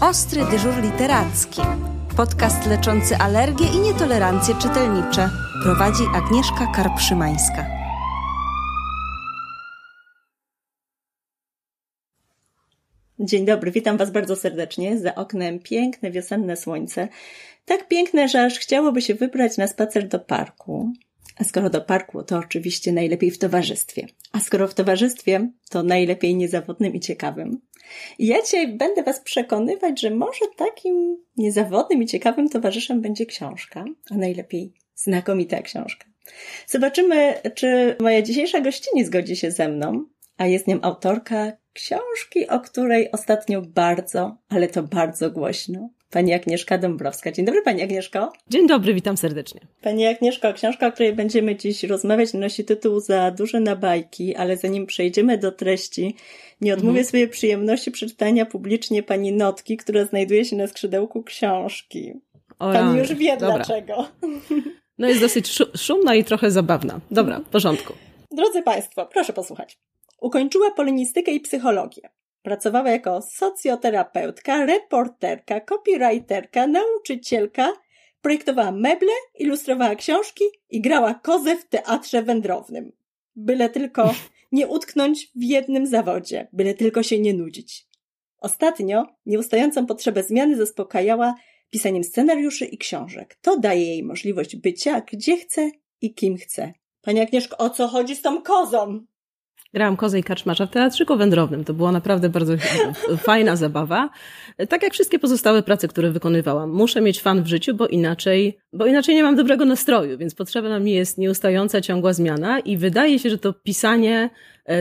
Ostry dyżur literacki. Podcast leczący alergie i nietolerancje czytelnicze. Prowadzi Agnieszka Karpszymańska. Dzień dobry, witam Was bardzo serdecznie. Za oknem piękne wiosenne słońce. Tak piękne, że aż chciałoby się wybrać na spacer do parku. A skoro do parku, to oczywiście najlepiej w towarzystwie. A skoro w towarzystwie, to najlepiej niezawodnym i ciekawym. I ja dzisiaj będę Was przekonywać, że może takim niezawodnym i ciekawym towarzyszem będzie książka, a najlepiej znakomita książka. Zobaczymy, czy moja dzisiejsza gościni zgodzi się ze mną, a jest nią autorka książki, o której ostatnio bardzo, ale to bardzo głośno pani Agnieszka Dąbrowska. Dzień dobry, pani Agnieszko. Dzień dobry, witam serdecznie. Pani Agnieszko, książka, o której będziemy dziś rozmawiać, nosi tytuł Za duże na bajki, ale zanim przejdziemy do treści, nie odmówię mhm. sobie przyjemności przeczytania publicznie pani notki, która znajduje się na skrzydełku książki. O, pani już wie dobra. dlaczego. No jest dosyć szumna i trochę zabawna. Dobra, w porządku. Drodzy Państwo, proszę posłuchać. Ukończyła polonistykę i psychologię. Pracowała jako socjoterapeutka, reporterka, copywriterka, nauczycielka, projektowała meble, ilustrowała książki i grała kozę w teatrze wędrownym. Byle tylko nie utknąć w jednym zawodzie, byle tylko się nie nudzić. Ostatnio nieustającą potrzebę zmiany zaspokajała pisaniem scenariuszy i książek. To daje jej możliwość bycia gdzie chce i kim chce. Pani Agnieszko, o co chodzi z tą kozą? Grałam kozę i kaczmarza w teatrzyku wędrownym. To była naprawdę bardzo fajna zabawa. Tak jak wszystkie pozostałe prace, które wykonywałam. Muszę mieć fan w życiu, bo inaczej, bo inaczej nie mam dobrego nastroju, więc potrzebna mi jest nieustająca, ciągła zmiana i wydaje się, że to pisanie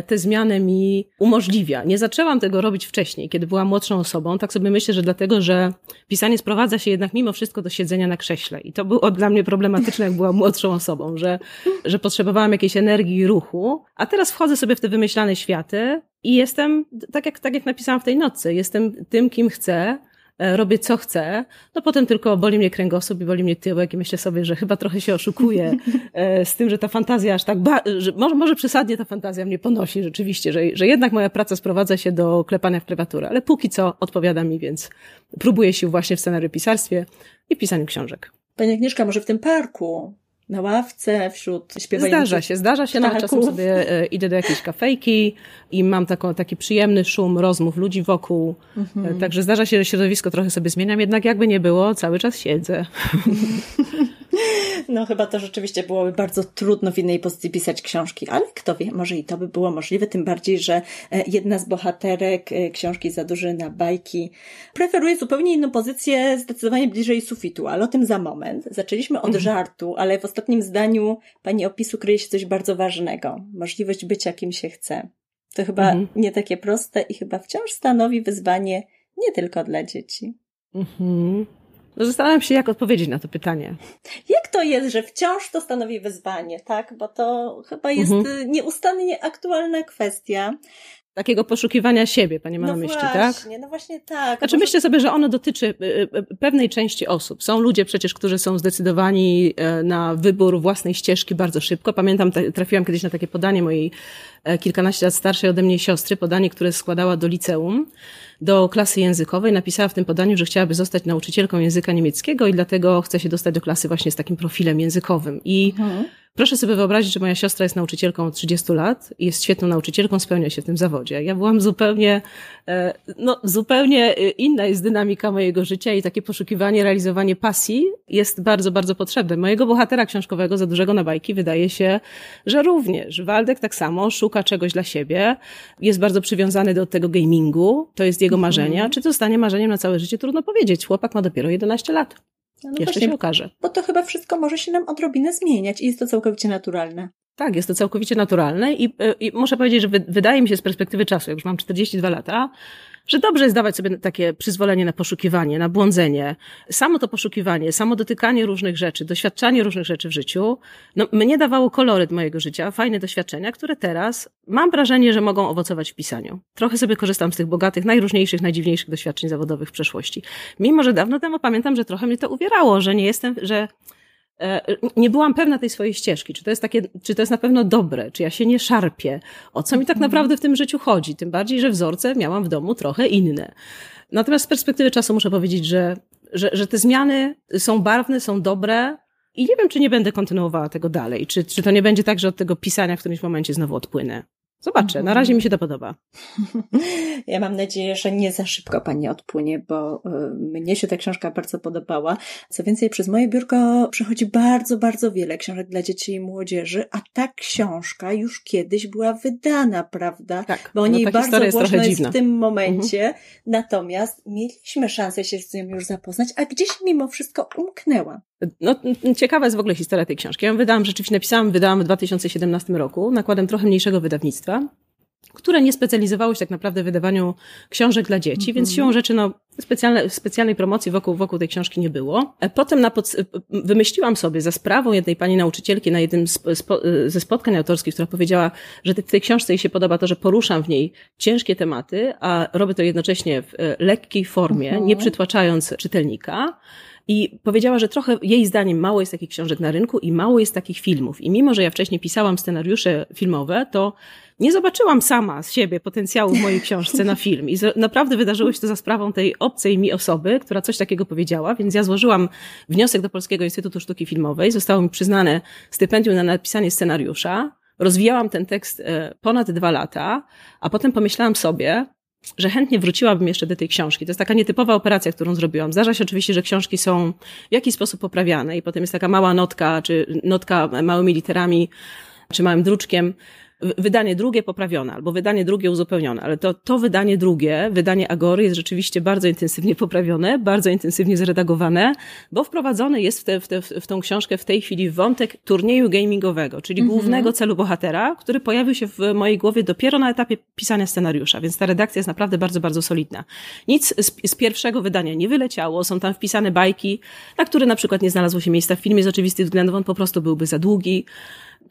te zmiany mi umożliwia. Nie zaczęłam tego robić wcześniej, kiedy byłam młodszą osobą. Tak sobie myślę, że dlatego, że pisanie sprowadza się jednak mimo wszystko do siedzenia na krześle. I to było dla mnie problematyczne, jak byłam młodszą osobą, że, że potrzebowałam jakiejś energii i ruchu. A teraz wchodzę sobie w te wymyślane światy i jestem, tak jak, tak jak napisałam w tej nocy, jestem tym, kim chcę E, robię co chcę, no potem tylko boli mnie kręgosłup i boli mnie tyłek i myślę sobie, że chyba trochę się oszukuję e, z tym, że ta fantazja aż tak, że może, może przesadnie ta fantazja mnie ponosi rzeczywiście, że, że jednak moja praca sprowadza się do klepania w klawiaturę, ale póki co odpowiada mi, więc próbuję się właśnie w scenariopisarstwie i pisaniu książek. Pani Agnieszka, może w tym parku na ławce, wśród śpiewających Zdarza się, zdarza się. Nawet czasem sobie e, idę do jakiejś kafejki i mam taką, taki przyjemny szum rozmów ludzi wokół. Mhm. Także zdarza się, że środowisko trochę sobie zmieniam, jednak jakby nie było, cały czas siedzę. No chyba to rzeczywiście byłoby bardzo trudno w innej pozycji pisać książki, ale kto wie, może i to by było możliwe, tym bardziej, że e, jedna z bohaterek e, książki za duży na bajki preferuje zupełnie inną pozycję, zdecydowanie bliżej sufitu, ale o tym za moment. Zaczęliśmy od mhm. żartu, ale w ostatnim zdaniu pani opisu kryje się coś bardzo ważnego. Możliwość bycia kim się chce. To chyba mhm. nie takie proste i chyba wciąż stanowi wyzwanie nie tylko dla dzieci. Mhm. No zastanawiam się, jak odpowiedzieć na to pytanie. Jak to jest, że wciąż to stanowi wyzwanie, tak? Bo to chyba jest mhm. nieustannie aktualna kwestia takiego poszukiwania siebie, pani ma no na myśli, właśnie, tak? No właśnie tak. Znaczy myślę sobie, że ono dotyczy y, y, pewnej części osób. Są ludzie przecież, którzy są zdecydowani e, na wybór własnej ścieżki bardzo szybko. Pamiętam, trafiłam kiedyś na takie podanie mojej e, kilkanaście lat starszej ode mnie siostry, podanie, które składała do liceum, do klasy językowej. Napisała w tym podaniu, że chciałaby zostać nauczycielką języka niemieckiego i dlatego chce się dostać do klasy właśnie z takim profilem językowym. I mhm Proszę sobie wyobrazić, że moja siostra jest nauczycielką od 30 lat i jest świetną nauczycielką, spełnia się w tym zawodzie. Ja byłam zupełnie, e, no, zupełnie e, inna jest dynamika mojego życia i takie poszukiwanie, realizowanie pasji jest bardzo, bardzo potrzebne. Mojego bohatera książkowego, za dużego na bajki, wydaje się, że również. Waldek tak samo szuka czegoś dla siebie, jest bardzo przywiązany do tego gamingu, to jest jego mhm. marzenia. Czy to stanie marzeniem na całe życie? Trudno powiedzieć. Chłopak ma dopiero 11 lat. No, no Jeszcze właśnie, się okaże. Bo to chyba wszystko może się nam odrobinę zmieniać i jest to całkowicie naturalne. Tak, jest to całkowicie naturalne i, i muszę powiedzieć, że wydaje mi się z perspektywy czasu, jak już mam 42 lata, że dobrze jest dawać sobie takie przyzwolenie na poszukiwanie, na błądzenie. Samo to poszukiwanie, samo dotykanie różnych rzeczy, doświadczanie różnych rzeczy w życiu, no, mnie dawało koloryt mojego życia, fajne doświadczenia, które teraz mam wrażenie, że mogą owocować w pisaniu. Trochę sobie korzystam z tych bogatych, najróżniejszych, najdziwniejszych doświadczeń zawodowych w przeszłości. Mimo, że dawno temu pamiętam, że trochę mnie to uwierało, że nie jestem, że nie byłam pewna tej swojej ścieżki, czy to jest takie, czy to jest na pewno dobre, czy ja się nie szarpię, o co mi tak mhm. naprawdę w tym życiu chodzi, tym bardziej, że wzorce miałam w domu trochę inne. Natomiast z perspektywy czasu muszę powiedzieć, że, że, że te zmiany są barwne, są dobre, i nie wiem, czy nie będę kontynuowała tego dalej. Czy, czy to nie będzie tak, że od tego pisania w którymś momencie znowu odpłynę. Zobaczę, na razie mi się to podoba. Ja mam nadzieję, że nie za szybko Pani odpłynie, bo y, mnie się ta książka bardzo podobała. Co więcej, przez moje biurko przechodzi bardzo, bardzo wiele książek dla dzieci i młodzieży, a ta książka już kiedyś była wydana, prawda? Tak, bo o niej no bardzo jest głośno jest w tym momencie. Mhm. Natomiast mieliśmy szansę się z nią już zapoznać, a gdzieś mimo wszystko umknęła. No, ciekawa jest w ogóle historia tej książki. Ja ją wydałam, rzeczywiście napisałam, wydałam w 2017 roku, nakładem trochę mniejszego wydawnictwa, które nie specjalizowało się tak naprawdę w wydawaniu książek dla dzieci, mm -hmm. więc siłą rzeczy no, specjalne, specjalnej promocji wokół, wokół tej książki nie było. E, potem na pod, wymyśliłam sobie za sprawą jednej pani nauczycielki na jednym spo, ze spotkań autorskich, która powiedziała, że w tej książce jej się podoba to, że poruszam w niej ciężkie tematy, a robię to jednocześnie w e, lekkiej formie, mm -hmm. nie przytłaczając czytelnika. I powiedziała, że trochę jej zdaniem mało jest takich książek na rynku i mało jest takich filmów. I mimo, że ja wcześniej pisałam scenariusze filmowe, to nie zobaczyłam sama z siebie potencjału w mojej książce na film. I naprawdę wydarzyło się to za sprawą tej obcej mi osoby, która coś takiego powiedziała, więc ja złożyłam wniosek do Polskiego Instytutu Sztuki Filmowej. Zostało mi przyznane stypendium na napisanie scenariusza. Rozwijałam ten tekst e, ponad dwa lata, a potem pomyślałam sobie, że chętnie wróciłabym jeszcze do tej książki. To jest taka nietypowa operacja, którą zrobiłam. Zdarza się oczywiście, że książki są w jakiś sposób poprawiane i potem jest taka mała notka, czy notka małymi literami, czy małym druczkiem, wydanie drugie poprawione, albo wydanie drugie uzupełnione, ale to, to wydanie drugie, wydanie Agory jest rzeczywiście bardzo intensywnie poprawione, bardzo intensywnie zredagowane, bo wprowadzony jest w, te, w, te, w tą książkę w tej chwili wątek turnieju gamingowego, czyli -hmm. głównego celu bohatera, który pojawił się w mojej głowie dopiero na etapie pisania scenariusza, więc ta redakcja jest naprawdę bardzo, bardzo solidna. Nic z, z pierwszego wydania nie wyleciało, są tam wpisane bajki, na które na przykład nie znalazło się miejsca w filmie z oczywistych względów, on po prostu byłby za długi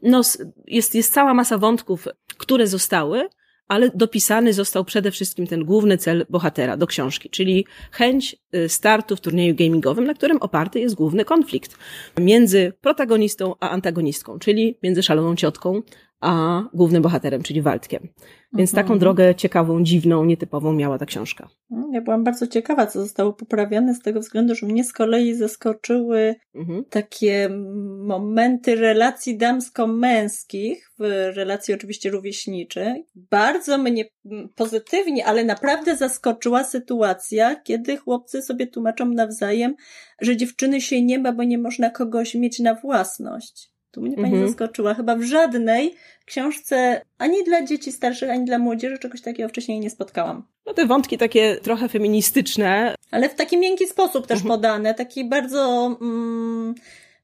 no, jest, jest cała masa wątków, które zostały, ale dopisany został przede wszystkim ten główny cel bohatera do książki, czyli chęć y, startu w turnieju gamingowym, na którym oparty jest główny konflikt między protagonistą a antagonistką, czyli między szaloną ciotką a głównym bohaterem, czyli Waldkiem. Więc mhm. taką drogę ciekawą, dziwną, nietypową miała ta książka. Mm, ja byłam bardzo ciekawa, co zostało poprawione z tego względu, że mnie z kolei zaskoczyły mhm. takie momenty relacji damsko-męskich, w relacji oczywiście rówieśniczej. Bardzo mnie pozytywnie, ale naprawdę zaskoczyła sytuacja, kiedy chłopcy sobie tłumaczą nawzajem, że dziewczyny się nie ma, bo nie można kogoś mieć na własność. Tu mnie pani mhm. zaskoczyła. Chyba w żadnej książce, ani dla dzieci starszych, ani dla młodzieży, czegoś takiego wcześniej nie spotkałam. No te wątki takie trochę feministyczne. Ale w taki miękki sposób też mhm. podane, taki bardzo... Mm,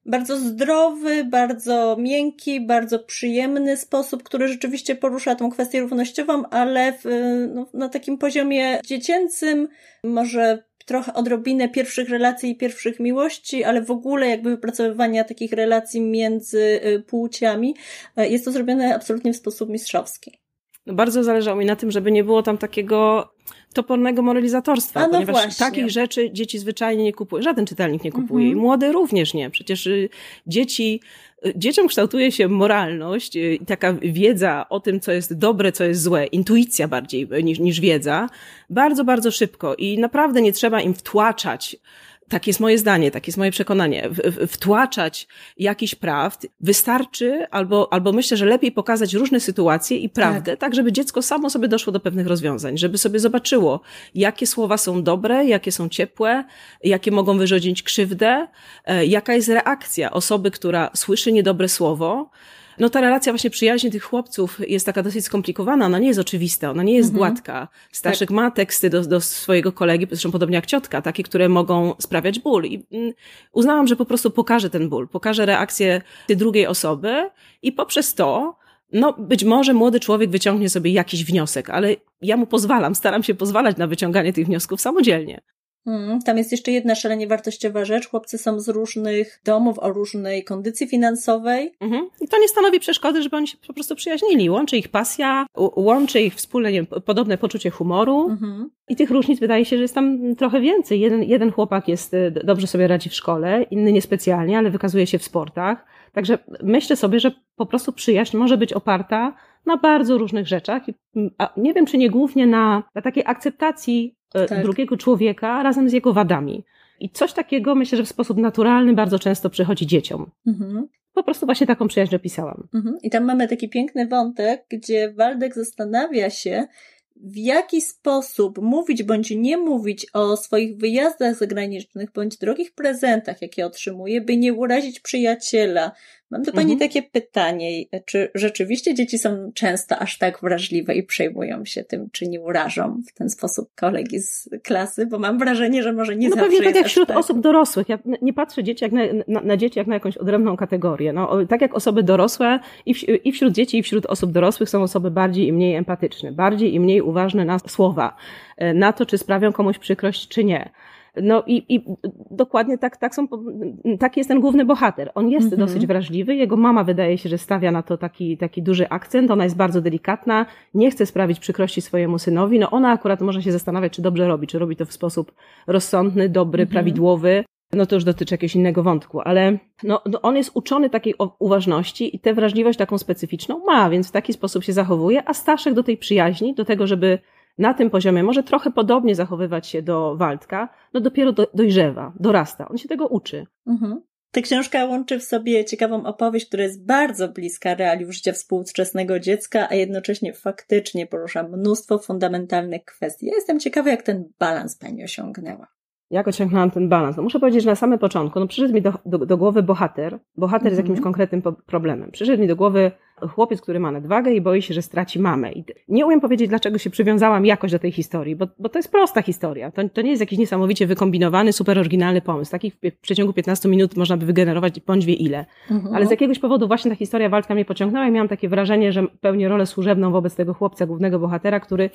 bardzo zdrowy, bardzo miękki, bardzo przyjemny sposób, który rzeczywiście porusza tą kwestię równościową, ale w, no, na takim poziomie dziecięcym, może trochę odrobinę pierwszych relacji i pierwszych miłości, ale w ogóle jakby wypracowywania takich relacji między y, płciami. E, jest to zrobione absolutnie w sposób mistrzowski. No bardzo zależało mi na tym, żeby nie było tam takiego topornego moralizatorstwa, A no ponieważ właśnie. takich rzeczy dzieci zwyczajnie nie kupują. Żaden czytelnik nie kupuje mhm. i młody również nie. Przecież y, dzieci, y, dzieciom kształtuje się moralność i taka wiedza o tym, co jest dobre, co jest złe, intuicja bardziej niż, niż wiedza, bardzo, bardzo szybko i naprawdę nie trzeba im wtłaczać tak jest moje zdanie, tak jest moje przekonanie. Wtłaczać jakiś prawd wystarczy, albo, albo myślę, że lepiej pokazać różne sytuacje i prawdę, tak. tak, żeby dziecko samo sobie doszło do pewnych rozwiązań, żeby sobie zobaczyło, jakie słowa są dobre, jakie są ciepłe, jakie mogą wyrządzić krzywdę, e, jaka jest reakcja osoby, która słyszy niedobre słowo, no ta relacja właśnie przyjaźni tych chłopców jest taka dosyć skomplikowana, ona nie jest oczywista, ona nie jest mhm. gładka. Staszek tak. ma teksty do, do swojego kolegi, zresztą podobnie jak ciotka, takie, które mogą sprawiać ból. I mm, uznałam, że po prostu pokażę ten ból, pokażę reakcję tej drugiej osoby i poprzez to no, być może młody człowiek wyciągnie sobie jakiś wniosek, ale ja mu pozwalam, staram się pozwalać na wyciąganie tych wniosków samodzielnie. Mm, tam jest jeszcze jedna szalenie wartościowa rzecz. Chłopcy są z różnych domów, o różnej kondycji finansowej. Mhm. I to nie stanowi przeszkody, żeby oni się po prostu przyjaźnili. Łączy ich pasja, łączy ich wspólne, nie podobne poczucie humoru. Mhm. I tych różnic wydaje się, że jest tam trochę więcej. Jeden, jeden chłopak jest, y, dobrze sobie radzi w szkole, inny niespecjalnie, ale wykazuje się w sportach. Także myślę sobie, że po prostu przyjaźń może być oparta na bardzo różnych rzeczach. A nie wiem, czy nie głównie na, na takiej akceptacji e, tak. drugiego człowieka razem z jego wadami. I coś takiego myślę, że w sposób naturalny bardzo często przychodzi dzieciom. Mhm. Po prostu właśnie taką przyjaźń opisałam. Mhm. I tam mamy taki piękny wątek, gdzie Waldek zastanawia się, w jaki sposób mówić bądź nie mówić o swoich wyjazdach zagranicznych bądź drogich prezentach, jakie otrzymuje, by nie urazić przyjaciela, Mam do Pani mhm. takie pytanie, czy rzeczywiście dzieci są często aż tak wrażliwe i przejmują się tym, czy nie urażą w ten sposób kolegi z klasy, bo mam wrażenie, że może nie no zawsze pewnie tak jak wśród tak. osób dorosłych. Ja nie patrzę dzieci jak na, na, na, dzieci jak na jakąś odrębną kategorię. No, tak jak osoby dorosłe i, w, i wśród dzieci i wśród osób dorosłych są osoby bardziej i mniej empatyczne, bardziej i mniej uważne na słowa, e, na to, czy sprawią komuś przykrość, czy nie. No i, i dokładnie tak, tak są, taki jest ten główny bohater. On jest mhm. dosyć wrażliwy, jego mama wydaje się, że stawia na to taki, taki duży akcent, ona jest bardzo delikatna, nie chce sprawić przykrości swojemu synowi, no ona akurat może się zastanawiać, czy dobrze robi, czy robi to w sposób rozsądny, dobry, mhm. prawidłowy, no to już dotyczy jakiegoś innego wątku, ale no, no on jest uczony takiej uważności i tę wrażliwość taką specyficzną ma, więc w taki sposób się zachowuje, a Staszek do tej przyjaźni, do tego, żeby na tym poziomie może trochę podobnie zachowywać się do Waldka, no dopiero do, dojrzewa, dorasta. On się tego uczy. Mhm. Ta książka łączy w sobie ciekawą opowieść, która jest bardzo bliska realiów życia współczesnego dziecka, a jednocześnie faktycznie porusza mnóstwo fundamentalnych kwestii. Ja jestem ciekawa, jak ten balans pani osiągnęła jak osiągnęłam ten balans? No muszę powiedzieć, że na samym początku, no przyszedł mi do, do, do głowy bohater, bohater -hmm. z jakimś mhm. konkretnym problemem. Przyszedł mi do głowy chłopiec, który ma nadwagę i boi się, że straci mamę. I nie umiem powiedzieć, dlaczego się przywiązałam jakoś do tej historii, bo, bo to jest prosta historia. To, to nie jest jakiś niesamowicie wykombinowany, super oryginalny pomysł. Takich w przeciągu 15 minut można by wygenerować bądź wie ile. -hmm. Ale z jakiegoś powodu właśnie ta historia walka mnie pociągnęła i miałam takie wrażenie, że pełnię rolę służebną wobec tego chłopca, głównego bohatera, który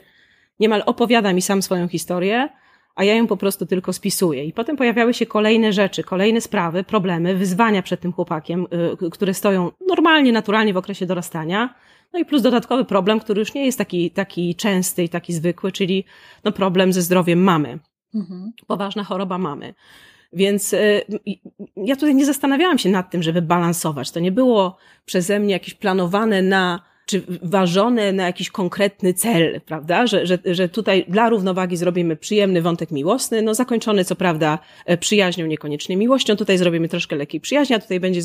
niemal opowiada mi sam swoją historię, a ja ją po prostu tylko spisuję. I potem pojawiały się kolejne rzeczy, kolejne sprawy, problemy, wyzwania przed tym chłopakiem, y, które stoją normalnie, naturalnie w okresie dorastania. No i plus dodatkowy problem, który już nie jest taki, taki częsty i taki zwykły, czyli no problem ze zdrowiem mamy. Mhm. Poważna choroba mamy. Więc y, ja tutaj nie zastanawiałam się nad tym, żeby balansować. To nie było przeze mnie jakieś planowane na czy ważone na jakiś konkretny cel, prawda? Że, że, że tutaj dla równowagi zrobimy przyjemny wątek miłosny, no zakończony co prawda e, przyjaźnią, niekoniecznie miłością, tutaj zrobimy troszkę lekkiej przyjaźni, a tutaj będzie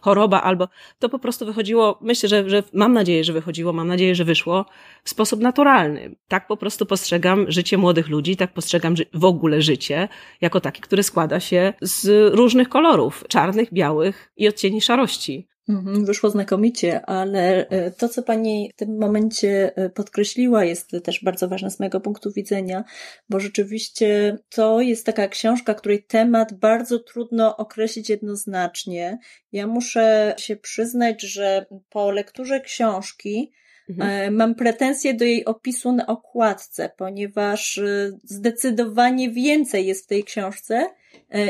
choroba albo to po prostu wychodziło, myślę, że, że mam nadzieję, że wychodziło, mam nadzieję, że wyszło w sposób naturalny. Tak po prostu postrzegam życie młodych ludzi, tak postrzegam w ogóle życie jako takie, które składa się z różnych kolorów, czarnych, białych i odcieni szarości. Mhm, wyszło znakomicie, ale e, to, co Pani w tym momencie e, podkreśliła, jest też bardzo ważne z mojego punktu widzenia, bo rzeczywiście to jest taka książka, której temat bardzo trudno określić jednoznacznie. Ja muszę się przyznać, że po lekturze książki Mhm. E, mam pretensje do jej opisu na okładce, ponieważ zdecydowanie więcej jest w tej książce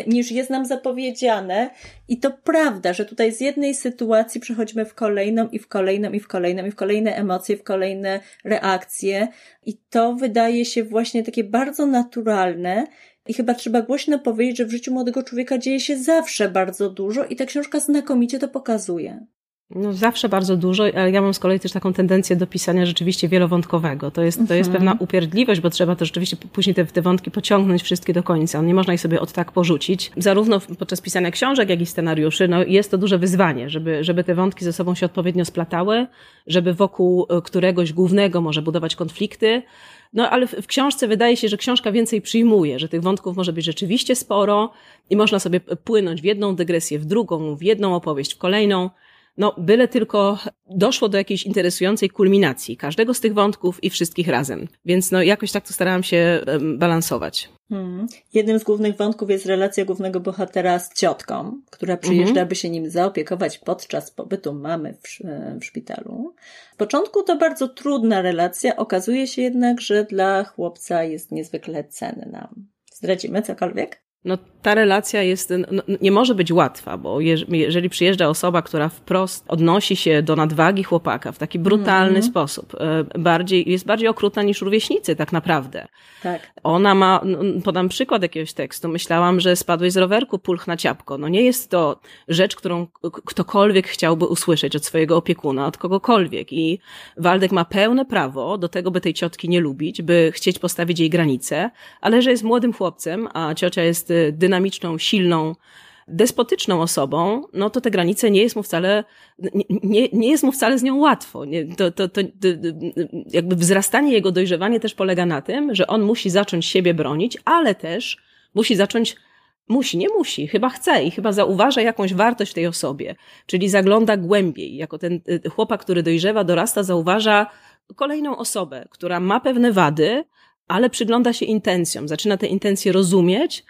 niż jest nam zapowiedziane. I to prawda, że tutaj z jednej sytuacji przechodzimy w kolejną i w kolejną i w kolejną i w kolejne emocje, w kolejne reakcje. I to wydaje się właśnie takie bardzo naturalne. I chyba trzeba głośno powiedzieć, że w życiu młodego człowieka dzieje się zawsze bardzo dużo i ta książka znakomicie to pokazuje. No zawsze bardzo dużo, ale ja mam z kolei też taką tendencję do pisania rzeczywiście wielowątkowego. To jest, to jest mhm. pewna upierdliwość, bo trzeba to rzeczywiście później te, te wątki pociągnąć wszystkie do końca. Nie można ich sobie od tak porzucić. Zarówno podczas pisania książek, jak i scenariuszy, no jest to duże wyzwanie, żeby, żeby te wątki ze sobą się odpowiednio splatały, żeby wokół e, któregoś głównego może budować konflikty, no ale w, książce wydaje się, że książka więcej przyjmuje, że tych wątków może być rzeczywiście sporo i można sobie płynąć w jedną dygresję, w drugą, w jedną opowieść, w kolejną. No, byle tylko doszło do jakiejś interesującej kulminacji każdego z tych wątków i wszystkich razem. Więc no, jakoś tak to starałam się balansować. Hmm. Jednym z głównych wątków jest relacja głównego bohatera z ciotką, która przyjeżdża, mhm. by się nim zaopiekować podczas pobytu mamy w, w szpitalu. W początku to bardzo trudna relacja, okazuje się jednak, że dla chłopca jest niezwykle cenna. Zdradzimy cokolwiek? no ta relacja jest, no, nie może być łatwa, bo jeżeli przyjeżdża osoba, która wprost odnosi się do nadwagi chłopaka w taki brutalny mm -hmm. sposób, e, bardziej, jest bardziej okrutna niż rówieśnicy tak naprawdę. Tak. Ona ma, podam przykład jakiegoś tekstu, myślałam, że spadłeś z rowerku, pulch na ciapko. No nie jest to rzecz, którą ktokolwiek chciałby usłyszeć od swojego opiekuna, od kogokolwiek i Waldek ma pełne prawo do tego, by tej ciotki nie lubić, by chcieć postawić jej granice, ale że jest młodym chłopcem, a ciocia jest dynamiczną, silną, despotyczną osobą, no to te granice nie jest mu wcale, nie, nie jest mu wcale z nią łatwo. Nie, to, to, to, jakby wzrastanie jego dojrzewanie też polega na tym, że on musi zacząć siebie bronić, ale też musi zacząć Musi, nie musi, chyba chce i chyba zauważa jakąś wartość w tej osobie, czyli zagląda głębiej. Jako ten y, chłopak, który dojrzewa, dorasta, zauważa kolejną osobę, która ma pewne wady, ale przygląda się intencjom, zaczyna te intencje rozumieć,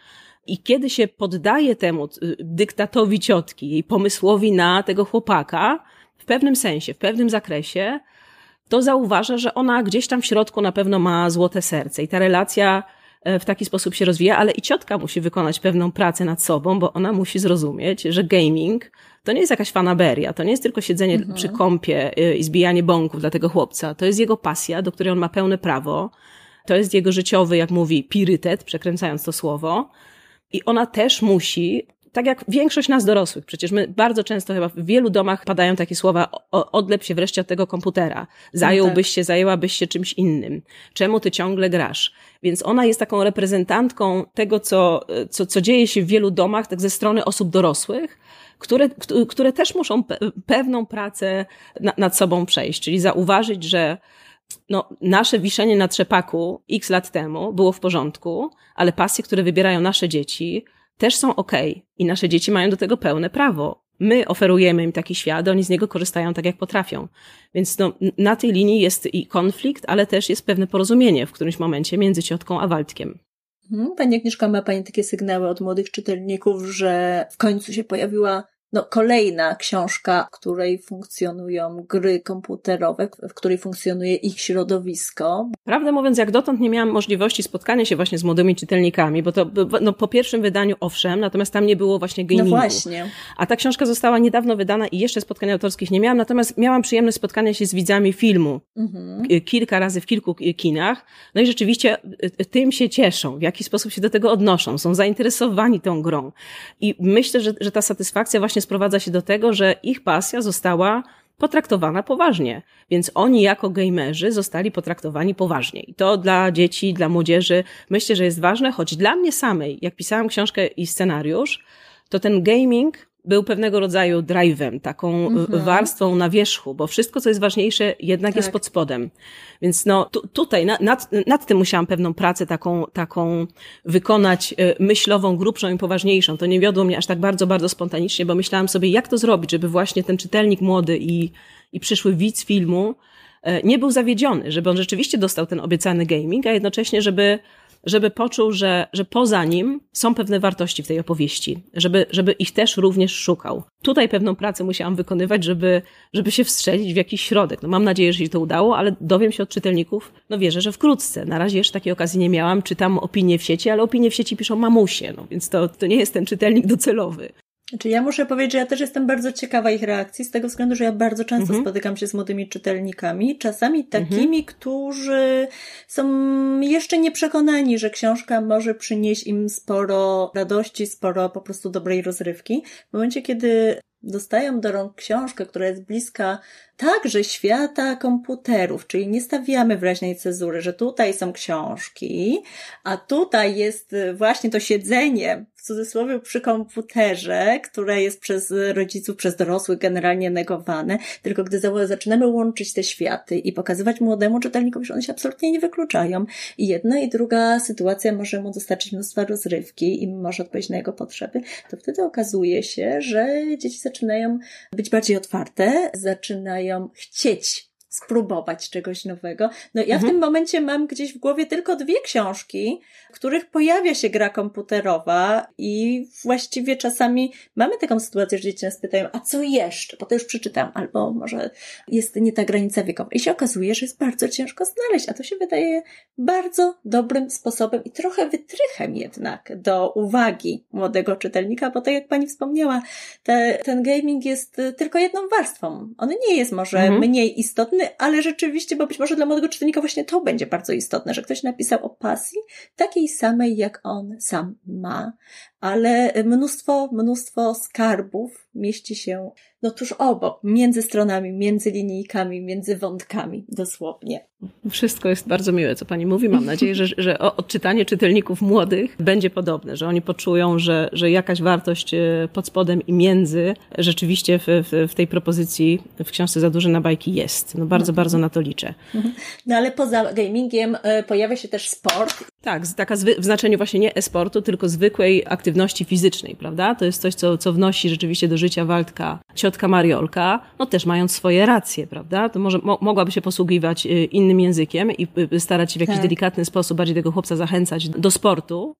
i kiedy się poddaje temu y, dyktatowi ciotki, jej pomysłowi na tego chłopaka, w pewnym sensie, w pewnym zakresie, to zauważa, że ona gdzieś tam w środku na pewno ma złote serce i ta relacja e, w taki sposób się rozwija, ale i ciotka musi wykonać pewną pracę nad sobą, bo ona musi zrozumieć, że gaming to nie jest jakaś fanaberia, to nie jest tylko siedzenie mhm. przy kąpie y, i zbijanie bąków dla tego chłopca. To jest jego pasja, do której on ma pełne prawo. To jest jego życiowy, jak mówi, pirytet, przekręcając to słowo. I ona też musi tak jak większość nas dorosłych, przecież my bardzo często chyba w wielu domach padają takie słowa, odlep się wreszcie od tego komputera, zająłbyś się, zajęłabyś się czymś innym, czemu ty ciągle grasz? Więc ona jest taką reprezentantką tego, co, co, co dzieje się w wielu domach, tak ze strony osób dorosłych, które, które też muszą pewną pracę nad sobą przejść, czyli zauważyć, że no, nasze wiszenie na trzepaku x lat temu było w porządku, ale pasje, które wybierają nasze dzieci, też są ok i nasze dzieci mają do tego pełne prawo. My oferujemy im taki świat, oni z niego korzystają tak, jak potrafią. Więc no, na tej linii jest i konflikt, ale też jest pewne porozumienie w którymś momencie między ciotką a Waldkiem. Mhm. Pani Agnieszka, ma Pani takie sygnały od młodych czytelników, że w końcu się pojawiła no, kolejna książka, w której funkcjonują gry komputerowe, w której funkcjonuje ich środowisko. Prawdę mówiąc, jak dotąd nie miałam możliwości spotkania się właśnie z młodymi czytelnikami, bo to no, po pierwszym wydaniu owszem, natomiast tam nie było właśnie gamingu. No właśnie. A ta książka została niedawno wydana i jeszcze spotkań autorskich nie miałam, natomiast miałam przyjemność spotkania się z widzami filmu mhm. kilka razy w kilku kinach. No i rzeczywiście y, tym się cieszą, w jaki sposób się do tego odnoszą, są zainteresowani tą grą. I myślę, że, że ta satysfakcja właśnie sprowadza się do tego, że ich pasja została potraktowana poważnie. Więc oni jako gamerzy zostali potraktowani poważnie. I to dla dzieci, dla młodzieży myślę, że jest ważne, choć dla mnie samej, jak pisałam książkę i scenariusz, to ten gaming był pewnego rodzaju drive'em, taką mhm. warstwą na wierzchu, bo wszystko, co jest ważniejsze, jednak tak. jest pod spodem. Więc no, tu, tutaj nad, nad tym musiałam pewną pracę taką, taką wykonać e, myślową, grubszą i poważniejszą. To nie wiodło mnie aż tak bardzo, bardzo spontanicznie, bo myślałam sobie, jak to zrobić, żeby właśnie ten czytelnik młody i, i przyszły widz filmu e, nie był zawiedziony, żeby on rzeczywiście dostał ten obiecany gaming, a jednocześnie, żeby żeby poczuł, że, że poza nim są pewne wartości w tej opowieści, żeby, żeby ich też również szukał. Tutaj pewną pracę musiałam wykonywać, żeby, żeby się wstrzelić w jakiś środek. No mam nadzieję, że się to udało, ale dowiem się od czytelników, no wierzę, że wkrótce. Na razie jeszcze takiej okazji nie miałam, czytam opinie w sieci, ale opinie w sieci piszą mamusie, no więc to, to nie jest ten czytelnik docelowy. Znaczy ja muszę powiedzieć, że ja też jestem bardzo ciekawa ich reakcji, z tego względu, że ja bardzo często mhm. spotykam się z młodymi czytelnikami, czasami takimi, mhm. którzy są jeszcze nieprzekonani, że książka może przynieść im sporo radości, sporo po prostu dobrej rozrywki. W momencie, kiedy dostają do rąk książkę, która jest bliska także świata komputerów, czyli nie stawiamy wyraźnej cezury, że tutaj są książki, a tutaj jest właśnie to siedzenie cudzysłowie przy komputerze, które jest przez rodziców, przez dorosłych generalnie negowane, tylko gdy zaczynamy łączyć te światy i pokazywać młodemu czytelnikowi, że one się absolutnie nie wykluczają. I jedna i druga sytuacja może mu dostarczyć mnóstwo rozrywki i może odpowiedzieć na jego potrzeby, to wtedy okazuje się, że dzieci zaczynają być bardziej otwarte, zaczynają chcieć spróbować czegoś nowego. No ja Mhm. w tym momencie mam gdzieś w głowie tylko dwie książki, w których pojawia się gra komputerowa i właściwie czasami mamy taką sytuację, że dzieci nas pytają, a co jeszcze? Bo to już przeczytam, albo może jest nie ta granica wiekowa. I się okazuje, że jest bardzo ciężko znaleźć, a to się wydaje bardzo dobrym sposobem i trochę wytrychem jednak do uwagi młodego czytelnika, bo tak jak pani wspomniała, te, ten gaming jest tylko jedną warstwą. On nie jest może Mhm. mniej istotny, ale rzeczywiście, bo być może dla młodego czytelnika właśnie to będzie bardzo istotne, że ktoś napisał o pasji takiej samej, jak on sam ma, ale mnóstwo, mnóstwo skarbów mieści się no tuż obok, między stronami, między linijkami, między wątkami, dosłownie. Wszystko jest bardzo miłe, co pani mówi. Mam nadzieję, że, że odczytanie czytelników młodych będzie podobne, że oni poczują, że, że jakaś wartość e, pod spodem i między rzeczywiście w, w, w tej propozycji w książce Za duże na bajki jest. No bardzo, bardzo na to liczę. No ale poza gamingiem e, pojawia się też sport. Tak, taka zwy, w znaczeniu właśnie nie e-sportu, tylko zwykłej aktywności fizycznej, prawda? To jest coś, co, co wnosi rzeczywiście do życia Waldka, ciotka Mariolka, no też mając swoje racje, prawda? To może mo, mogłaby się posługiwać y, innym językiem i y, starać się w jakiś Tak. delikatny sposób bardziej tego chłopca zachęcać do sportu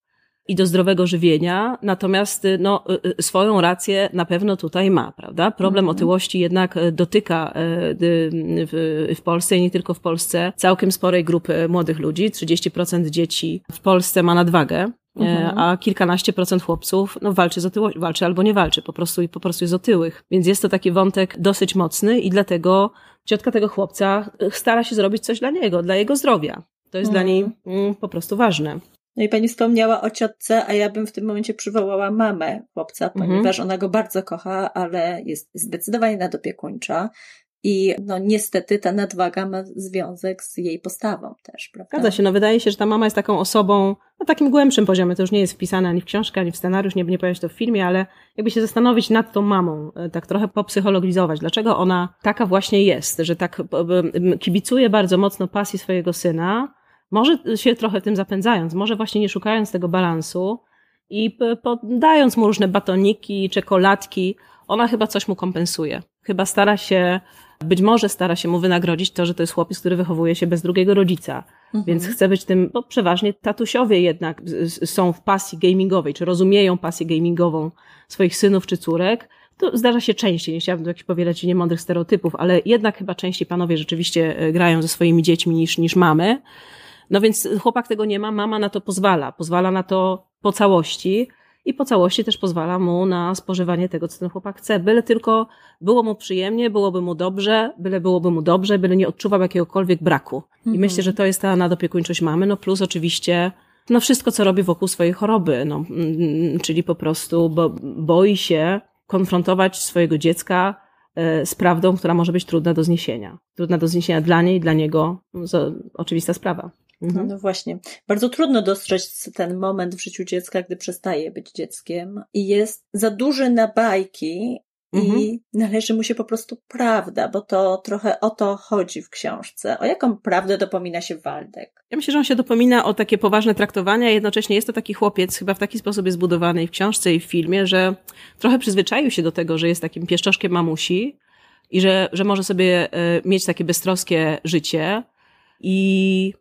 i do zdrowego żywienia, natomiast y, no, y, y, swoją rację na pewno tutaj ma, prawda? Problem otyłości jednak y, dotyka y, w Polsce i nie tylko w Polsce całkiem sporej grupy młodych ludzi. 30% dzieci w Polsce ma nadwagę. Y, Mhm. A kilkanaście procent chłopców no, walczy z otyłością, walczy albo nie walczy, po prostu, po prostu jest otyłych. Więc jest to taki wątek dosyć mocny i dlatego ciotka tego chłopca y, stara się zrobić coś dla niego, dla jego zdrowia. To jest dla Mhm. niej mm, po prostu ważne. No i pani wspomniała o ciotce, a ja bym w tym momencie przywołała mamę chłopca, Mhm. ponieważ ona go bardzo kocha, ale jest zdecydowanie nadopiekuńcza. I no niestety ta nadwaga ma związek z jej postawą też, prawda? Zgadza się, no wydaje się, że ta mama jest taką osobą na takim głębszym poziomie, to już nie jest wpisane ani w książkę, ani w scenariusz, nie, nie pojawia się to w filmie, ale jakby się zastanowić nad tą mamą, e, tak trochę popsychologizować, dlaczego ona taka właśnie jest, że tak e, e, kibicuje bardzo mocno pasji swojego syna, może się trochę tym zapędzając, może właśnie nie szukając tego balansu i podając mu różne batoniki, czekoladki, ona chyba coś mu kompensuje. Chyba stara się, być może stara się mu wynagrodzić to, że to jest chłopiec, który wychowuje się bez drugiego rodzica. Mhm. Więc chce być tym, bo przeważnie tatusiowie jednak są w pasji gamingowej, czy rozumieją pasję gamingową swoich synów czy córek. To zdarza się częściej, nie chciałabym tu jakichś powielać niemądrych stereotypów, ale jednak chyba częściej panowie rzeczywiście e, grają ze swoimi dziećmi niż, niż mamy. No więc chłopak tego nie ma, mama na to pozwala. Pozwala na to po całości i po całości też pozwala mu na spożywanie tego, co ten chłopak chce. Byle tylko było mu przyjemnie, byłoby mu dobrze, byle byłoby mu dobrze, byle nie odczuwał jakiegokolwiek braku. I Mhm. myślę, że to jest ta nadopiekuńczość mamy, no plus oczywiście no wszystko, co robi wokół swojej choroby, no, mm, czyli po prostu bo, boi się konfrontować swojego dziecka e, z prawdą, która może być trudna do zniesienia. Trudna do zniesienia dla niej, dla niego, no, oczywista sprawa. Mhm. No właśnie. Bardzo trudno dostrzec ten moment w życiu dziecka, gdy przestaje być dzieckiem i jest za duży na bajki Mhm. i należy mu się po prostu prawda, bo to trochę o to chodzi w książce. O jaką prawdę dopomina się Waldek? Ja myślę, że on się dopomina o takie poważne traktowanie, a jednocześnie jest to taki chłopiec, chyba w taki sposób jest budowany i w książce, i w filmie, że trochę przyzwyczaił się do tego, że jest takim pieszczoszkiem mamusi i że, że może sobie e, mieć takie beztroskie życie. I,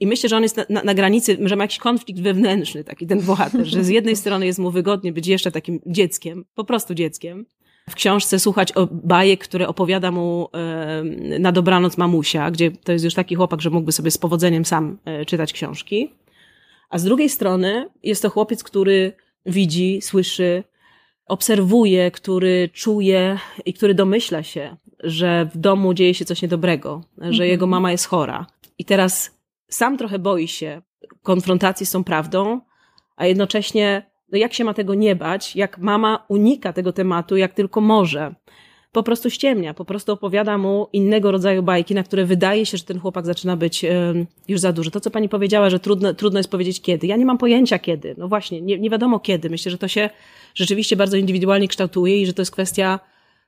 i myślę, że on jest na, na, na granicy, że ma jakiś konflikt wewnętrzny, taki ten bohater, że z jednej strony jest mu wygodnie być jeszcze takim dzieckiem, po prostu dzieckiem, w książce słuchać o bajek, które opowiada mu e, na dobranoc mamusia, gdzie to jest już taki chłopak, że mógłby sobie z powodzeniem sam e, czytać książki. A z drugiej strony jest to chłopiec, który widzi, słyszy, obserwuje, który czuje i który domyśla się, że w domu dzieje się coś niedobrego, że Mhm. jego mama jest chora. I teraz sam trochę boi się konfrontacji z tą prawdą, a jednocześnie, no jak się ma tego nie bać, jak mama unika tego tematu, jak tylko może. Po prostu ściemnia, po prostu opowiada mu innego rodzaju bajki, na które wydaje się, że ten chłopak zaczyna być już za duży. To, co pani powiedziała, że trudno, trudno jest powiedzieć kiedy. Ja nie mam pojęcia kiedy. No właśnie, nie, nie wiadomo kiedy. Myślę, że to się rzeczywiście bardzo indywidualnie kształtuje i że to jest kwestia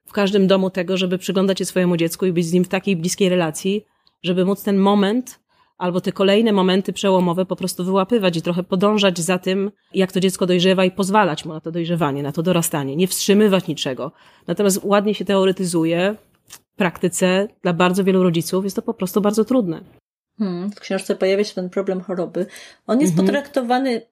w każdym domu tego, żeby przyglądać się swojemu dziecku i być z nim w takiej bliskiej relacji, żeby móc ten moment albo te kolejne momenty przełomowe po prostu wyłapywać i trochę podążać za tym, jak to dziecko dojrzewa i pozwalać mu na to dojrzewanie, na to dorastanie, nie wstrzymywać niczego. Natomiast ładnie się teoretyzuje, praktyce dla bardzo wielu rodziców jest to po prostu bardzo trudne. Hmm, w książce pojawia się ten problem choroby. On jest mhm. potraktowany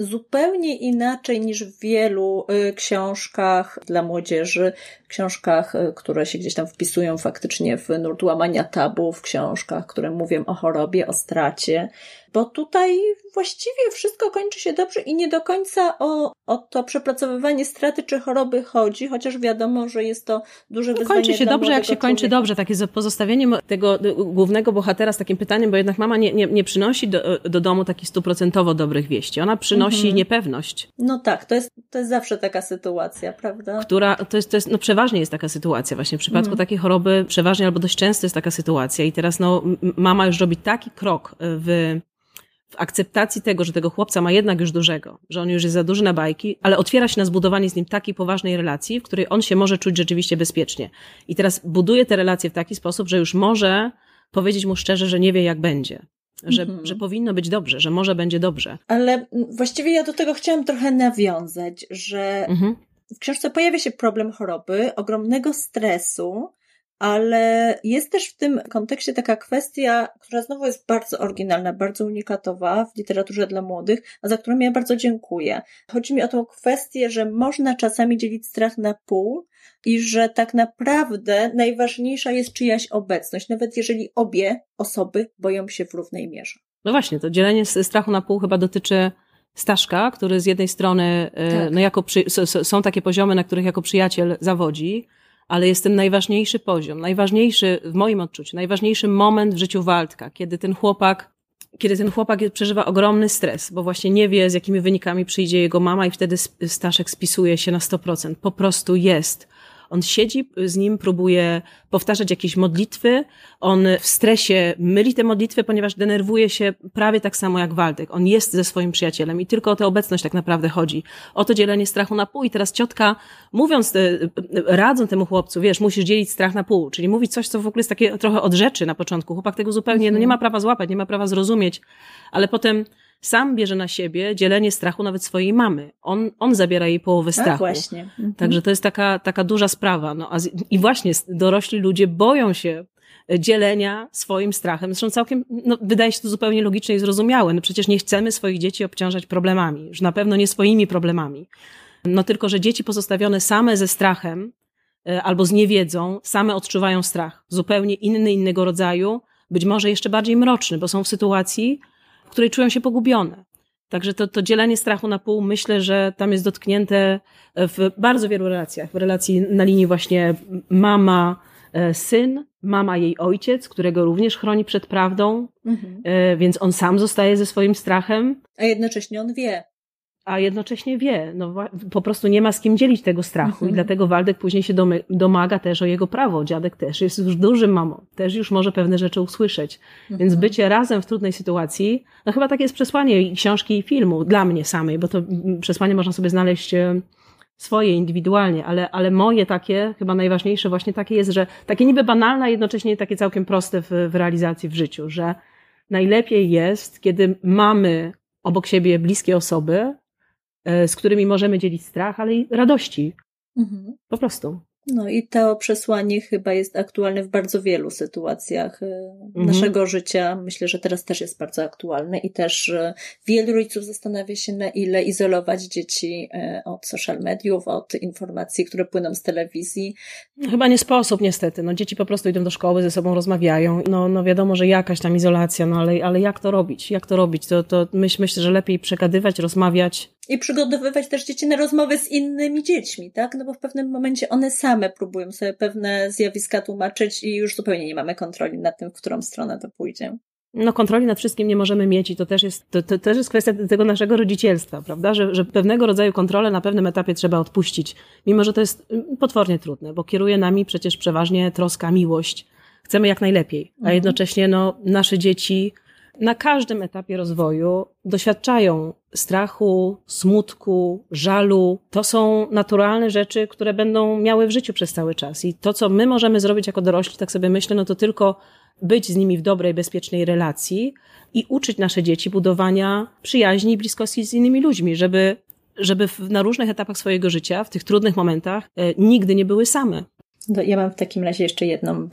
zupełnie inaczej niż w wielu y, książkach dla młodzieży, książkach, y, które się gdzieś tam wpisują faktycznie w nurt łamania tabu, w książkach, które mówią o chorobie, o stracie bo tutaj właściwie wszystko kończy się dobrze i nie do końca o, o to przepracowywanie straty czy choroby chodzi, chociaż wiadomo, że jest to duże no, wyzwanie. Kończy się dobrze, jak się człowieka. kończy dobrze. Takie pozostawienie tego głównego bohatera z takim pytaniem, bo jednak mama nie, nie, nie przynosi do, do domu takich stuprocentowo dobrych wieści. Ona przynosi mhm. niepewność. No tak, to jest, to jest zawsze taka sytuacja, prawda? Która, to jest, to jest, no przeważnie jest taka sytuacja właśnie. W przypadku mhm. takiej choroby przeważnie albo dość często jest taka sytuacja i teraz no mama już robi taki krok w w akceptacji tego, że tego chłopca ma jednak już dużego, że on już jest za duży na bajki, ale otwiera się na zbudowanie z nim takiej poważnej relacji, w której on się może czuć rzeczywiście bezpiecznie. I teraz buduje te relacje w taki sposób, że już może powiedzieć mu szczerze, że nie wie jak będzie. Że, mhm. że powinno być dobrze, że może będzie dobrze. Ale właściwie ja do tego chciałam trochę nawiązać, że mhm. w książce pojawia się problem choroby, ogromnego stresu, ale jest też w tym kontekście taka kwestia, która znowu jest bardzo oryginalna, bardzo unikatowa w literaturze dla młodych, a za którą ja bardzo dziękuję. Chodzi mi o tą kwestię, że można czasami dzielić strach na pół i że tak naprawdę najważniejsza jest czyjaś obecność, nawet jeżeli obie osoby boją się w równej mierze. No właśnie, to dzielenie strachu na pół chyba dotyczy Staszka, który z jednej strony, y, tak. no jako przy, są takie poziomy, na których jako przyjaciel zawodzi, ale jest ten najważniejszy poziom, najważniejszy w moim odczuciu, najważniejszy moment w życiu Waldka, kiedy ten chłopak kiedy ten chłopak przeżywa ogromny stres, bo właśnie nie wie, z jakimi wynikami przyjdzie jego mama i wtedy Staszek spisuje się na 100%. Po prostu jest. On siedzi z nim, próbuje powtarzać jakieś modlitwy, on w stresie myli te modlitwy, ponieważ denerwuje się prawie tak samo jak Waldek. On jest ze swoim przyjacielem i tylko o tę obecność tak naprawdę chodzi. O to dzielenie strachu na pół i teraz ciotka, mówiąc, e, radzą temu chłopcu, wiesz, musisz dzielić strach na pół, czyli mówić coś, co w ogóle jest takie trochę od rzeczy na początku. Chłopak tego zupełnie, no nie ma prawa złapać, nie ma prawa zrozumieć, ale potem sam bierze na siebie dzielenie strachu nawet swojej mamy. On, on zabiera jej połowę tak, strachu. Tak, właśnie. Mhm. Także to jest taka, taka duża sprawa. No, a z, I właśnie dorośli ludzie boją się dzielenia swoim strachem. Zresztą całkiem, no, wydaje się to zupełnie logiczne i zrozumiałe. No przecież nie chcemy swoich dzieci obciążać problemami. Już na pewno nie swoimi problemami. No tylko, że dzieci pozostawione same ze strachem e, albo z niewiedzą, same odczuwają strach. Zupełnie inny, innego rodzaju, być może jeszcze bardziej mroczny, bo są w sytuacji, w której czują się pogubione. Także to, to dzielenie strachu na pół, myślę, że tam jest dotknięte w bardzo wielu relacjach. W relacji na linii właśnie mama, e, syn, mama jej ojciec, którego również chroni przed prawdą, mhm. E, więc on sam zostaje ze swoim strachem. A jednocześnie on wie a jednocześnie wie, no po prostu nie ma z kim dzielić tego strachu mhm. i dlatego Waldek później się domaga też o jego prawo. Dziadek też jest już dużym mamą, też już może pewne rzeczy usłyszeć. Mhm. Więc bycie razem w trudnej sytuacji, no chyba takie jest przesłanie i książki i filmu dla mnie samej, bo to przesłanie można sobie znaleźć e, swoje indywidualnie, ale, ale moje takie, chyba najważniejsze właśnie takie jest, że takie niby banalne, a jednocześnie takie całkiem proste w, w realizacji w życiu, że najlepiej jest, kiedy mamy obok siebie bliskie osoby, z którymi możemy dzielić strach, ale i radości. Mhm. Po prostu. No i to przesłanie chyba jest aktualne w bardzo wielu sytuacjach e, mhm. naszego życia. Myślę, że teraz też jest bardzo aktualne i też e, wielu rodziców zastanawia się, na ile izolować dzieci e, od social mediów, od informacji, które płyną z telewizji. No, chyba nie sposób niestety. No, dzieci po prostu idą do szkoły, ze sobą rozmawiają. No, no wiadomo, że jakaś tam izolacja, no ale, ale jak to robić? Jak to robić? To, to myśl, myślę, że lepiej przekadywać, rozmawiać, i przygotowywać też dzieci na rozmowy z innymi dziećmi, tak? No bo w pewnym momencie one same próbują sobie pewne zjawiska tłumaczyć i już zupełnie nie mamy kontroli nad tym, w którą stronę to pójdzie. No, kontroli nad wszystkim nie możemy mieć i to też jest, to, to też jest kwestia tego naszego rodzicielstwa, prawda? Że, że pewnego rodzaju kontrolę na pewnym etapie trzeba odpuścić, mimo że to jest mm, potwornie trudne, bo kieruje nami przecież przeważnie troska, miłość. Chcemy jak najlepiej, a mhm. jednocześnie no, nasze dzieci na każdym etapie rozwoju doświadczają strachu, smutku, żalu. To są naturalne rzeczy, które będą miały w życiu przez cały czas. I to, co my możemy zrobić jako dorośli, tak sobie myślę, no to tylko być z nimi w dobrej, bezpiecznej relacji i uczyć nasze dzieci budowania przyjaźni i bliskości z innymi ludźmi, żeby, żeby na różnych etapach swojego życia, w tych trudnych momentach, e, nigdy nie były same. Ja mam w takim razie jeszcze jedną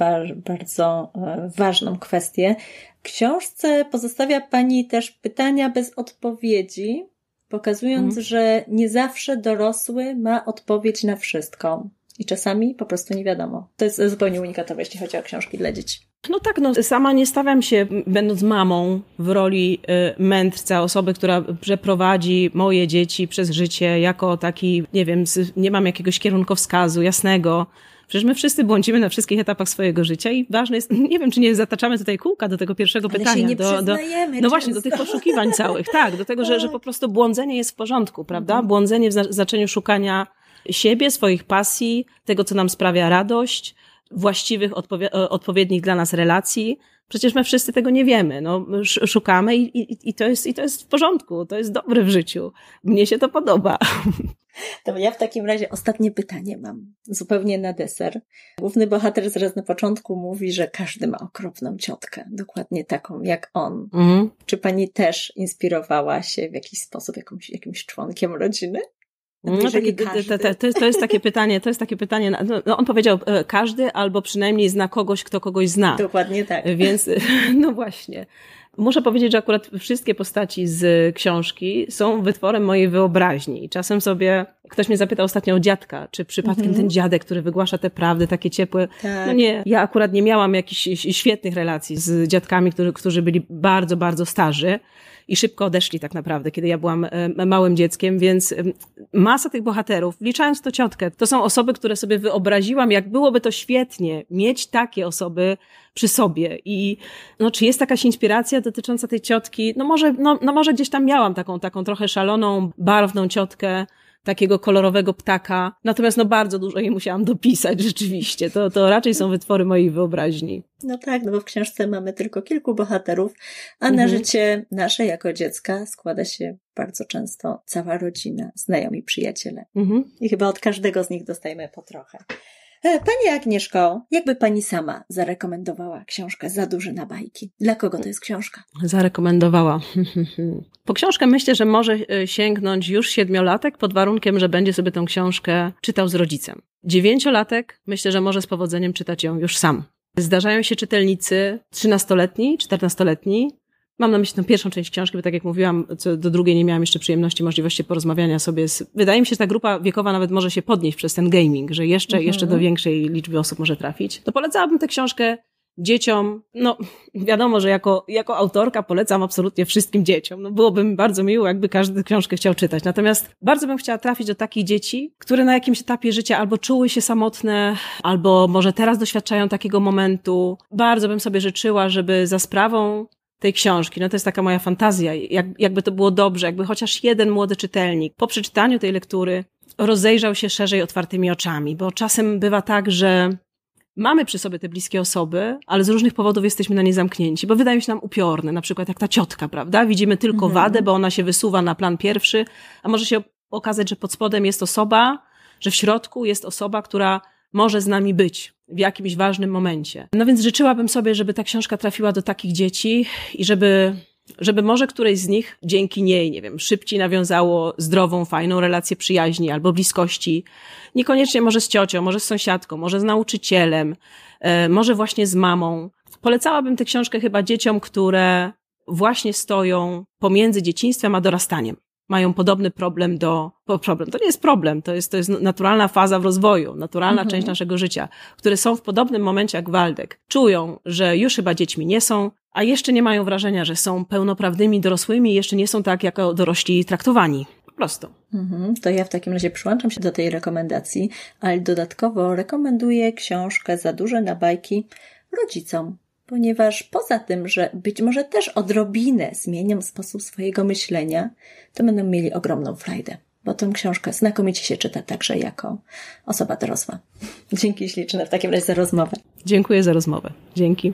bardzo e, ważną kwestię. W książce pozostawia Pani też pytania bez odpowiedzi, pokazując, mhm. że nie zawsze dorosły ma odpowiedź na wszystko. I czasami po prostu nie wiadomo. To jest zupełnie unikatowe, jeśli chodzi o książki dla dzieci. No tak, no sama nie stawiam się, będąc mamą, w roli y, mędrca, osoby, która przeprowadzi moje dzieci przez życie jako taki, nie wiem, nie mam jakiegoś kierunkowskazu jasnego. Przecież my wszyscy błądzimy na wszystkich etapach swojego życia i ważne jest, nie wiem, czy nie zataczamy tutaj kółka do tego pierwszego Ale pytania. Do, do, no właśnie, do tych poszukiwań całych, tak, do tego. Że, że po prostu błądzenie jest w porządku, prawda? Mhm. Błądzenie w znaczeniu szukania siebie, swoich pasji, tego, co nam sprawia radość, właściwych, e, odpowiednich dla nas relacji. Przecież my wszyscy tego nie wiemy. No, szukamy i, i, i, to jest, i to jest w porządku, to jest dobre w życiu. Mnie się to podoba. To ja w takim razie ostatnie pytanie mam, zupełnie na deser. Główny bohater zaraz na początku mówi, że każdy ma okropną ciotkę, dokładnie taką jak on. Mhm. Czy pani też inspirowała się w jakiś sposób jakimś, jakimś członkiem rodziny? No, taki, to, to, to, jest takie pytanie, to jest takie pytanie, no, no, on powiedział e, każdy albo przynajmniej zna kogoś, kto kogoś zna. Dokładnie tak. Więc, no właśnie. Muszę powiedzieć, że akurat wszystkie postaci z książki są wytworem mojej wyobraźni. Czasem sobie, ktoś mnie zapytał ostatnio o dziadka, czy przypadkiem -hmm. ten dziadek, który wygłasza te prawdy takie ciepłe. Tak. No nie, ja akurat nie miałam jakichś świetnych relacji z dziadkami, którzy, którzy byli bardzo, bardzo starzy i szybko odeszli tak naprawdę, kiedy ja byłam małym dzieckiem, więc masa tych bohaterów, wliczając to ciotkę, to są osoby, które sobie wyobraziłam, jak byłoby to świetnie mieć takie osoby przy sobie i no, czy jest jakaś inspiracja dotycząca tej ciotki? No może, no, no może gdzieś tam miałam taką, taką trochę szaloną, barwną ciotkę, takiego kolorowego ptaka. Natomiast no bardzo dużo jej musiałam dopisać rzeczywiście. To, to raczej są wytwory mojej wyobraźni. No tak, no bo w książce mamy tylko kilku bohaterów, a na mhm. życie nasze jako dziecka składa się bardzo często cała rodzina, znajomi, przyjaciele. Mhm. I chyba od każdego z nich dostajemy po trochę. E, pani Agnieszko, jakby pani sama zarekomendowała książkę Za duże na bajki? Dla kogo to jest książka? Zarekomendowała. Po książkę myślę, że może e, sięgnąć już siedmiolatek pod warunkiem, że będzie sobie tę książkę czytał z rodzicem. Dziewięciolatek myślę, że może z powodzeniem czytać ją już sam. Zdarzają się czytelnicy trzynastoletni, czternastoletni, Mam na myśli tę pierwszą część książki, bo tak jak mówiłam, co do drugiej nie miałam jeszcze przyjemności, możliwości porozmawiania sobie z... Wydaje mi się, że ta grupa wiekowa nawet może się podnieść przez ten gaming, że jeszcze, mhm. jeszcze do większej liczby osób może trafić. To polecałabym tę książkę dzieciom, no wiadomo, że jako, jako autorka polecam absolutnie wszystkim dzieciom. No, byłoby mi bardzo miło, jakby każdy książkę chciał czytać. Natomiast bardzo bym chciała trafić do takich dzieci, które na jakimś etapie życia albo czuły się samotne, albo może teraz doświadczają takiego momentu. Bardzo bym sobie życzyła, żeby za sprawą tej książki. No to jest taka moja fantazja. Jak, jakby to było dobrze, jakby chociaż jeden młody czytelnik po przeczytaniu tej lektury rozejrzał się szerzej otwartymi oczami, bo czasem bywa tak, że mamy przy sobie te bliskie osoby, ale z różnych powodów jesteśmy na nie zamknięci, bo wydają się nam upiorne, na przykład jak ta ciotka, prawda? Widzimy tylko mhm. wadę, bo ona się wysuwa na plan pierwszy, a może się okazać, że pod spodem jest osoba, że w środku jest osoba, która może z nami być w jakimś ważnym momencie. No więc życzyłabym sobie, żeby ta książka trafiła do takich dzieci i żeby żeby może któreś z nich dzięki niej, nie wiem, szybciej nawiązało zdrową, fajną relację przyjaźni albo bliskości. Niekoniecznie może z ciocią, może z sąsiadką, może z nauczycielem, e, może właśnie z mamą. Polecałabym tę książkę chyba dzieciom, które właśnie stoją pomiędzy dzieciństwem a dorastaniem mają podobny problem do, problem, to nie jest problem, to jest, to jest naturalna faza w rozwoju, naturalna mhm. część naszego życia, które są w podobnym momencie jak Waldek. Czują, że już chyba dziećmi nie są, a jeszcze nie mają wrażenia, że są pełnoprawnymi dorosłymi i jeszcze nie są tak jako dorośli traktowani. Po prostu. Mhm, to ja w takim razie przyłączam się do tej rekomendacji, ale dodatkowo rekomenduję książkę Za duże na bajki rodzicom ponieważ poza tym, że być może też odrobinę zmienią sposób swojego myślenia, to będą mieli ogromną frajdę, bo tę książkę znakomicie się czyta także jako osoba dorosła. Dzięki śliczne w takim razie za rozmowę. Dziękuję za rozmowę. Dzięki.